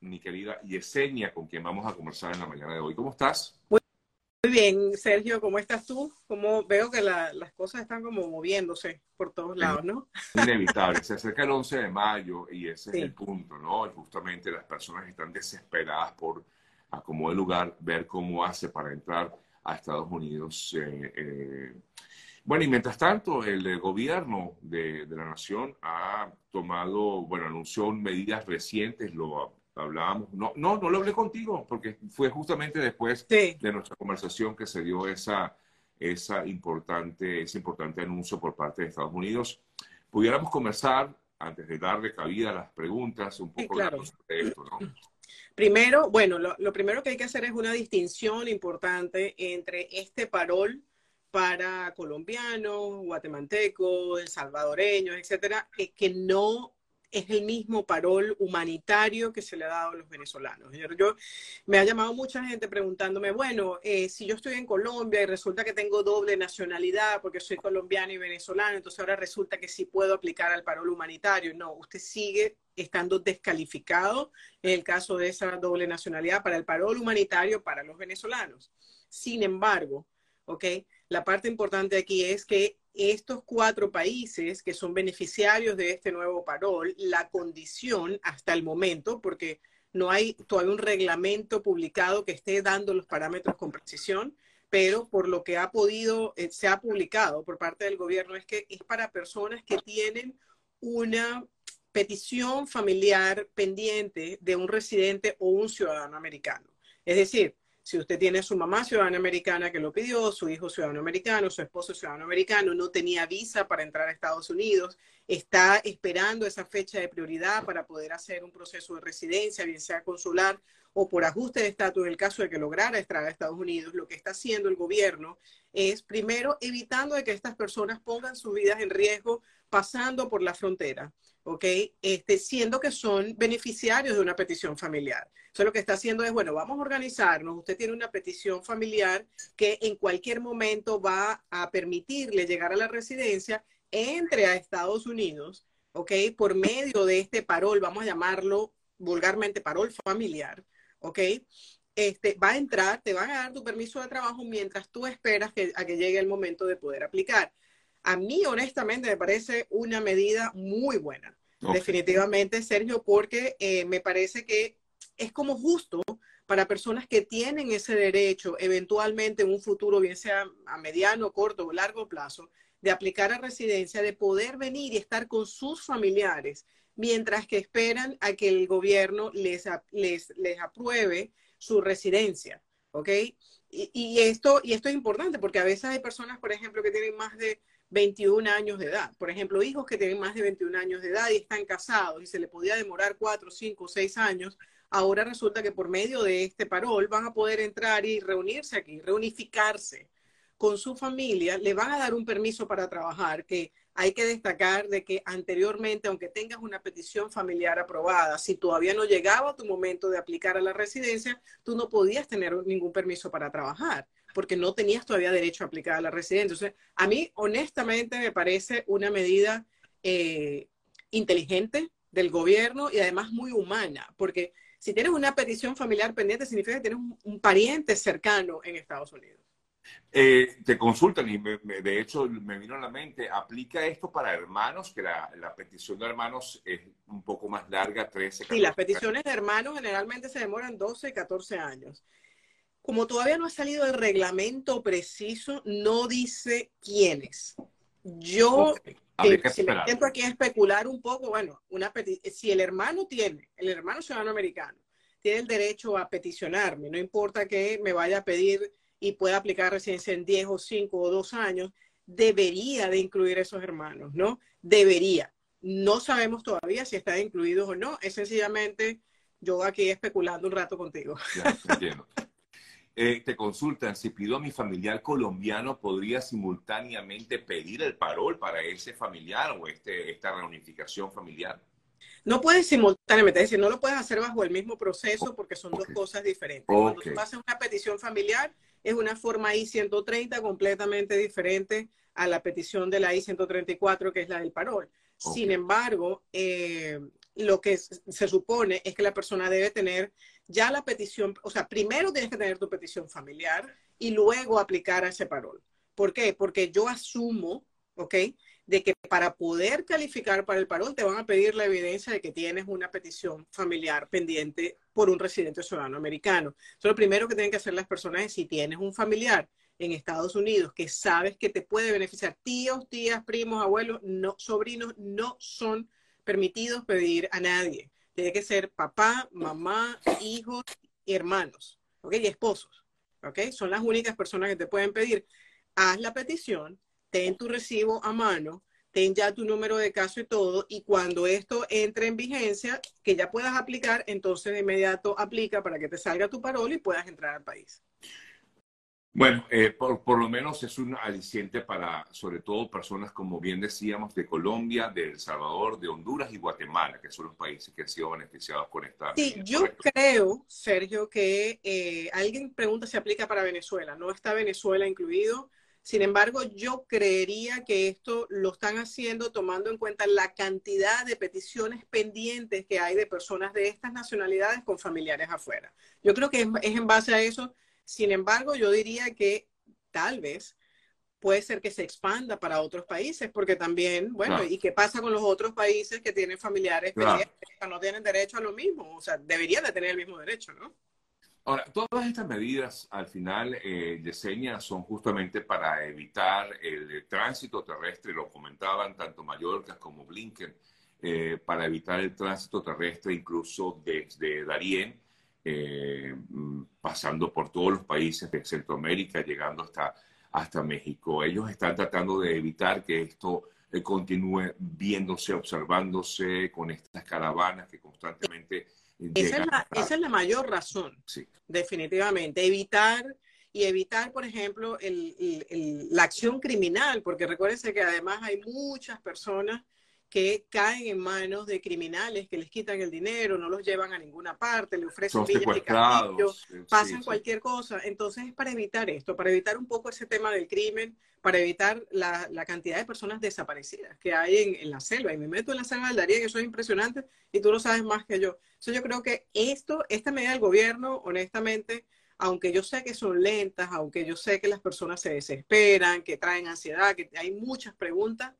mi querida Yesenia, con quien vamos a conversar en la mañana de hoy. ¿Cómo estás? Muy bien, Sergio, ¿cómo estás tú? Como veo que las cosas están como moviéndose por todos lados, ¿no? Inevitable. Se acerca el 11 de mayo y ese es el punto, ¿no? Y justamente las personas están desesperadas por acomodar lugar, ver cómo hace para entrar a Estados Unidos. Eh, eh, bueno, y mientras tanto, el gobierno de, la nación ha tomado, bueno, anunció medidas recientes, lo hablábamos, no, no, no lo hablé contigo, porque fue justamente después de nuestra conversación que se dio esa, esa importante, ese importante anuncio por parte de Estados Unidos. Pudiéramos conversar, antes de darle cabida a las preguntas, un poco de esto, ¿no? Primero, bueno, lo, lo, primero que hay que hacer es una distinción importante entre este parol para colombianos, guatemaltecos, salvadoreños, etcétera, que no es el mismo parol humanitario que se le ha dado a los venezolanos. Yo, me ha llamado mucha gente preguntándome, bueno, eh, si yo estoy en Colombia y resulta que tengo doble nacionalidad porque soy colombiano y venezolano, entonces ahora resulta que sí puedo aplicar al parol humanitario. No, usted sigue estando descalificado en el caso de esa doble nacionalidad para el parol humanitario para los venezolanos. Sin embargo, ¿ok? La parte importante aquí es que estos cuatro países que son beneficiarios de este nuevo parol, la condición hasta el momento, porque no hay todavía un reglamento publicado que esté dando los parámetros con precisión, pero por lo que ha podido, eh, se ha publicado por parte del gobierno es que es para personas que tienen una petición familiar pendiente de un residente o un ciudadano americano. Es decir, si usted tiene su mamá ciudadana americana que lo pidió, su hijo ciudadano americano, su esposo ciudadano americano, no tenía visa para entrar a Estados Unidos, está esperando esa fecha de prioridad para poder hacer un proceso de residencia, bien sea consular o por ajuste de estatus en el caso de que lograra entrar a Estados Unidos, lo que está haciendo el gobierno es primero evitando de que estas personas pongan sus vidas en riesgo pasando por la frontera. ¿ok? Este, siendo que son beneficiarios de una petición familiar. Eso lo que está haciendo es, bueno, vamos a organizarnos. Usted tiene una petición familiar que en cualquier momento va a permitirle llegar a la residencia, entre a Estados Unidos, ¿ok? Por medio de este parol, vamos a llamarlo vulgarmente parol familiar, ¿ok? Este, va a entrar, te van a dar tu permiso de trabajo mientras tú esperas que, a que llegue el momento de poder aplicar. A mí, honestamente, me parece una medida muy buena. Definitivamente, Sergio, porque eh, me parece que es como justo para personas que tienen ese derecho eventualmente en un futuro, bien sea a mediano, corto o largo plazo, de aplicar a residencia, de poder venir y estar con sus familiares mientras que esperan a que el gobierno les, les, les apruebe su residencia. ¿Ok? Y, y, esto, y esto es importante porque a veces hay personas, por ejemplo, que tienen más de 21 años de edad. Por ejemplo, hijos que tienen más de 21 años de edad y están casados y se le podía demorar 4, 5, 6 años, ahora resulta que por medio de este parol van a poder entrar y reunirse aquí, reunificarse con su familia, le van a dar un permiso para trabajar, que hay que destacar de que anteriormente, aunque tengas una petición familiar aprobada, si todavía no llegaba tu momento de aplicar a la residencia, tú no podías tener ningún permiso para trabajar porque no tenías todavía derecho a aplicar a la residencia. Entonces, a mí, honestamente, me parece una medida eh, inteligente del gobierno y además muy humana, porque si tienes una petición familiar pendiente, significa que tienes un, pariente cercano en Estados Unidos. Eh, te consultan y de hecho me vino a la mente, ¿aplica esto para hermanos? Que la, petición de hermanos es un poco más larga, 13, 14 Sí, las peticiones de hermanos generalmente se demoran 12 y 14 años como todavía no ha salido el reglamento preciso, no dice quiénes. Yo, si me siento aquí a especular un poco, bueno, una si el hermano tiene, el hermano ciudadano americano, tiene el derecho a peticionarme, no importa que me vaya a pedir y pueda aplicar residencia en 10 o 5 o 2 años, debería de incluir esos hermanos, ¿no? Debería. No sabemos todavía si están incluidos o no, es sencillamente yo aquí especulando un rato contigo. Ya, entiendo. Eh, te consultan, si pido a mi familiar colombiano, ¿podría simultáneamente pedir el parol para ese familiar o este, esta reunificación familiar? No puedes simultáneamente, es decir, no lo puedes hacer bajo el mismo proceso porque son dos cosas diferentes. Cuando tú haces una petición familiar, es una forma I-130 completamente diferente a la petición de la I-134, que es la del parol. Sin embargo, eh, lo que se supone es que la persona debe tener ya la petición, o sea, primero tienes que tener tu petición familiar y luego aplicar a ese parol. ¿Por qué? Porque yo asumo, ¿ok? De que para poder calificar para el parol te van a pedir la evidencia de que tienes una petición familiar pendiente por un residente ciudadano americano. Eso lo primero que tienen que hacer las personas si tienes un familiar en Estados Unidos que sabes que te puede beneficiar, tíos, tías, primos, abuelos, no, sobrinos, no son permitidos pedir a nadie. Tiene que ser papá, mamá, hijos y hermanos, ¿ok? Y esposos, ¿ok? Son las únicas personas que te pueden pedir. Haz la petición, ten tu recibo a mano, ten ya tu número de caso y todo, y cuando esto entre en vigencia, que ya puedas aplicar, entonces de inmediato aplica para que te salga tu parol y puedas entrar al país. Bueno, eh, por, lo menos es un aliciente para, sobre todo, personas, como bien decíamos, de Colombia, de El Salvador, de Honduras y Guatemala, que son los países que han sido beneficiados con esta. Sí, yo creo, Sergio, que eh, alguien pregunta si aplica para Venezuela. No está Venezuela incluido. Sin embargo, yo creería que esto lo están haciendo tomando en cuenta la cantidad de peticiones pendientes que hay de personas de estas nacionalidades con familiares afuera. Yo creo que es en base a eso sin embargo, yo diría que tal vez puede ser que se expanda para otros países, porque también, bueno, ¿y qué pasa con los otros países que tienen familiares que no tienen derecho a lo mismo? O sea, deberían de tener el mismo derecho, ¿no? Ahora, todas estas medidas al final, eh, Yesenia, son justamente para evitar el tránsito terrestre, lo comentaban tanto Mallorca como Blinken, eh, para evitar el tránsito terrestre incluso desde Darién eh, mm, pasando por todos los países de Centroamérica, llegando hasta, hasta México. Ellos están tratando de evitar que esto eh, continúe viéndose, observándose con estas caravanas que constantemente... Esa es, la, esa es la mayor razón, sí. definitivamente. Evitar y evitar, por ejemplo, la acción criminal, porque recuérdense que además hay muchas personas que caen en manos de criminales que les quitan el dinero, no los llevan a ninguna parte, le ofrecen villas y castillos, pasan cualquier cosa. Entonces es para evitar esto, para evitar un poco ese tema del crimen, para evitar la, cantidad de personas desaparecidas que hay en, la selva. Y me meto en la selva del Darién, eso es impresionante, y tú lo sabes más que yo. Entonces yo creo que esto, esta medida del gobierno, honestamente, aunque yo sé que son lentas, aunque yo sé que las personas se desesperan, que traen ansiedad, que hay muchas preguntas,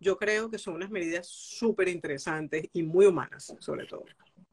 yo creo que son unas medidas súper interesantes y muy humanas, sobre todo.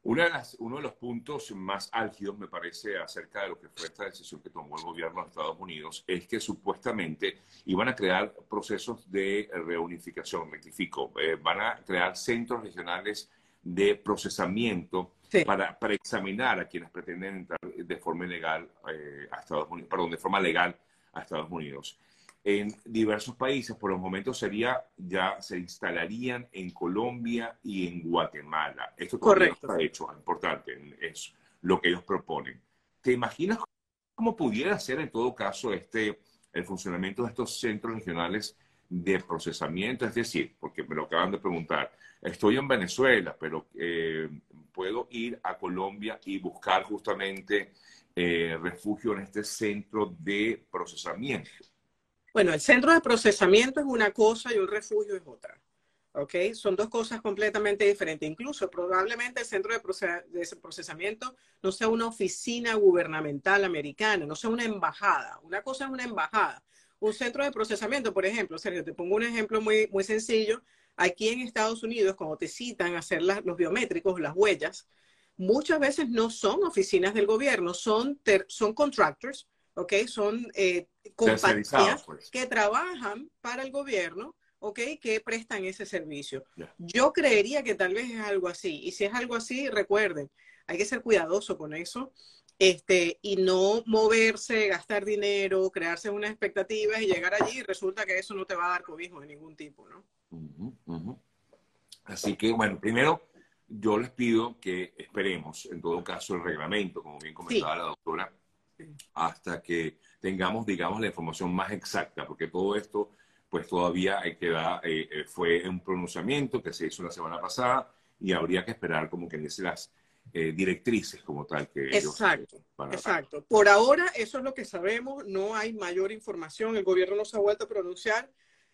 Una de las, uno de los puntos más álgidos, me parece, acerca de lo que fue esta decisión que tomó el gobierno de Estados Unidos, es que supuestamente iban a crear procesos de reunificación, rectifico, eh, van a crear centros regionales de procesamiento para, para, examinar a quienes pretenden entrar de forma ilegal eh, a Estados Unidos, perdón, de forma legal a Estados Unidos en diversos países. Por el momento sería, ya se instalarían en Colombia y en Guatemala. Esto Correcto. está hecho, importante, es lo que ellos proponen. ¿Te imaginas cómo pudiera ser en todo caso este, el funcionamiento de estos centros regionales de procesamiento? Es decir, porque me lo acaban de preguntar, estoy en Venezuela, pero eh, puedo ir a Colombia y buscar justamente eh, refugio en este centro de procesamiento. Bueno, el centro de procesamiento es una cosa y un refugio es otra. ¿Ok? Son dos cosas completamente diferentes. Incluso probablemente el centro de, procesamiento no sea una oficina gubernamental americana, no sea una embajada. Una cosa es una embajada. Un centro de procesamiento, por ejemplo, Sergio, te pongo un ejemplo muy, muy sencillo. Aquí en Estados Unidos, cuando te citan a hacer los biométricos, las huellas, muchas veces no son oficinas del gobierno, son, son contractors, ¿ok? Son eh, compañías pues. que trabajan para el gobierno, ¿ok? Que prestan ese servicio. Yo creería que tal vez es algo así. Y si es algo así, recuerden, hay que ser cuidadoso con eso. Este, y no moverse, gastar dinero, crearse unas expectativas y llegar allí y resulta que eso no te va a dar cobijo de ningún tipo, ¿no? Así que, bueno, primero, yo les pido que esperemos, en todo caso, el reglamento, como bien comentaba la doctora, hasta que tengamos, digamos, la información más exacta, porque todo esto, pues todavía queda, eh, eh, fue un pronunciamiento que se hizo la semana pasada y habría que esperar como que dice las eh, directrices como tal que exacto exacto por ahora eso es lo que sabemos no hay mayor información el gobierno no se ha vuelto a pronunciar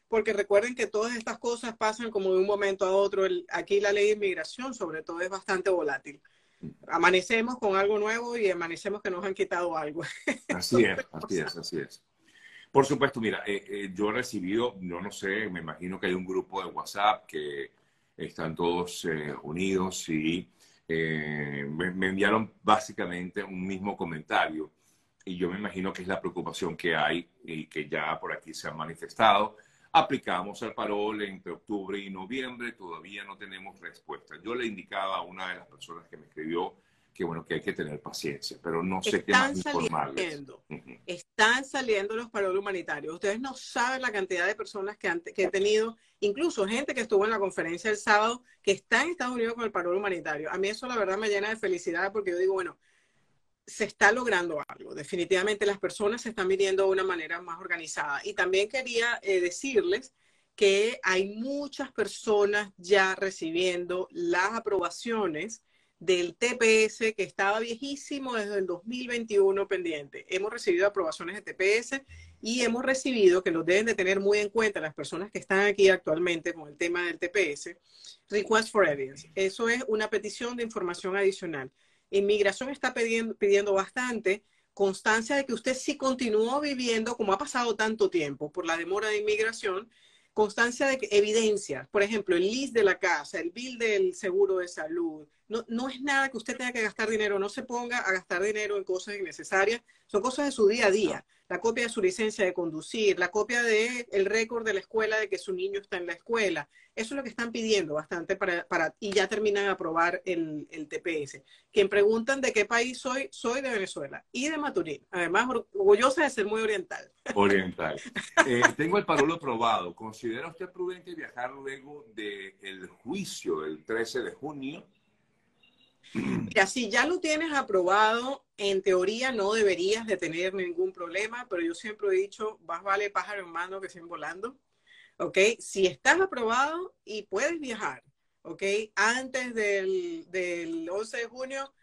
porque recuerden que todas estas cosas pasan como de un momento a otro. aquí la ley de inmigración, sobre todo, es bastante volátil. Amanecemos con algo nuevo y amanecemos que nos han quitado algo. Así es, así es, así es. Por supuesto, mira, eh, eh, yo he recibido, yo no sé, me imagino que hay un grupo de WhatsApp que están todos eh, unidos y me enviaron básicamente un mismo comentario y yo me imagino que es la preocupación que hay y que ya por aquí se ha manifestado. Aplicamos el parol entre octubre y noviembre, todavía no tenemos respuesta. Yo le indicaba a una de las personas que me escribió que bueno, que hay que tener paciencia, pero no sé qué más informarles. Están saliendo los paroles humanitarios. Ustedes no saben la cantidad de personas que, han, que he tenido, incluso gente que estuvo en la conferencia el sábado, que está en Estados Unidos con el parol humanitario. A mí eso la verdad me llena de felicidad porque yo digo, bueno, se está logrando algo. Definitivamente las personas se están viniendo de una manera más organizada. Y también quería eh, decirles que hay muchas personas ya recibiendo las aprobaciones del TPS que estaba viejísimo desde el 2021 pendiente. Hemos recibido aprobaciones de TPS y hemos recibido, que lo deben de tener muy en cuenta las personas que están aquí actualmente con el tema del TPS, Request for Evidence. Eso es una petición de información adicional. Inmigración está pidiendo, pidiendo bastante constancia de que usted sí continuó viviendo como ha pasado tanto tiempo por la demora de inmigración, constancia de que, evidencia, por ejemplo, el list de la casa, el bill del seguro de salud, no, no es nada que usted tenga que gastar dinero, no se ponga a gastar dinero en cosas innecesarias, son cosas de su día a día. La copia de su licencia de conducir, la copia del el récord de la escuela de que su niño está en la escuela. Eso es lo que están pidiendo bastante para, para y ya terminan de aprobar el, el TPS. Quien preguntan de qué país soy, soy de Venezuela y de Maturín. Además, orgullosa de ser muy oriental. Oriental. Eh, tengo el parolo aprobado. ¿Considera usted prudente viajar luego del juicio del 13 de junio? Mira, si ya lo tienes aprobado, en teoría no deberías de tener ningún problema, pero yo siempre he dicho, más vale pájaro en mano que sin volando. ¿Ok? Si estás aprobado y puedes viajar, ¿ok? Antes del, del 11 de junio,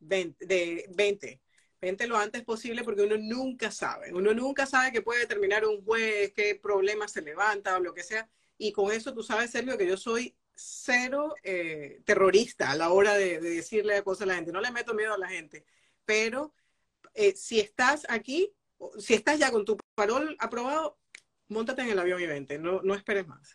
20, de 20. 20 lo antes posible porque uno nunca sabe. Uno nunca sabe que puede determinar un juez, qué problema se levanta o lo que sea. Y con eso tú sabes, Sergio, que yo soy cero eh, terrorista a la hora de, decirle cosas a la gente. No le meto miedo a la gente. Pero eh, si estás aquí, si estás ya con tu parol aprobado, montate en el avión y vente. No, no esperes más.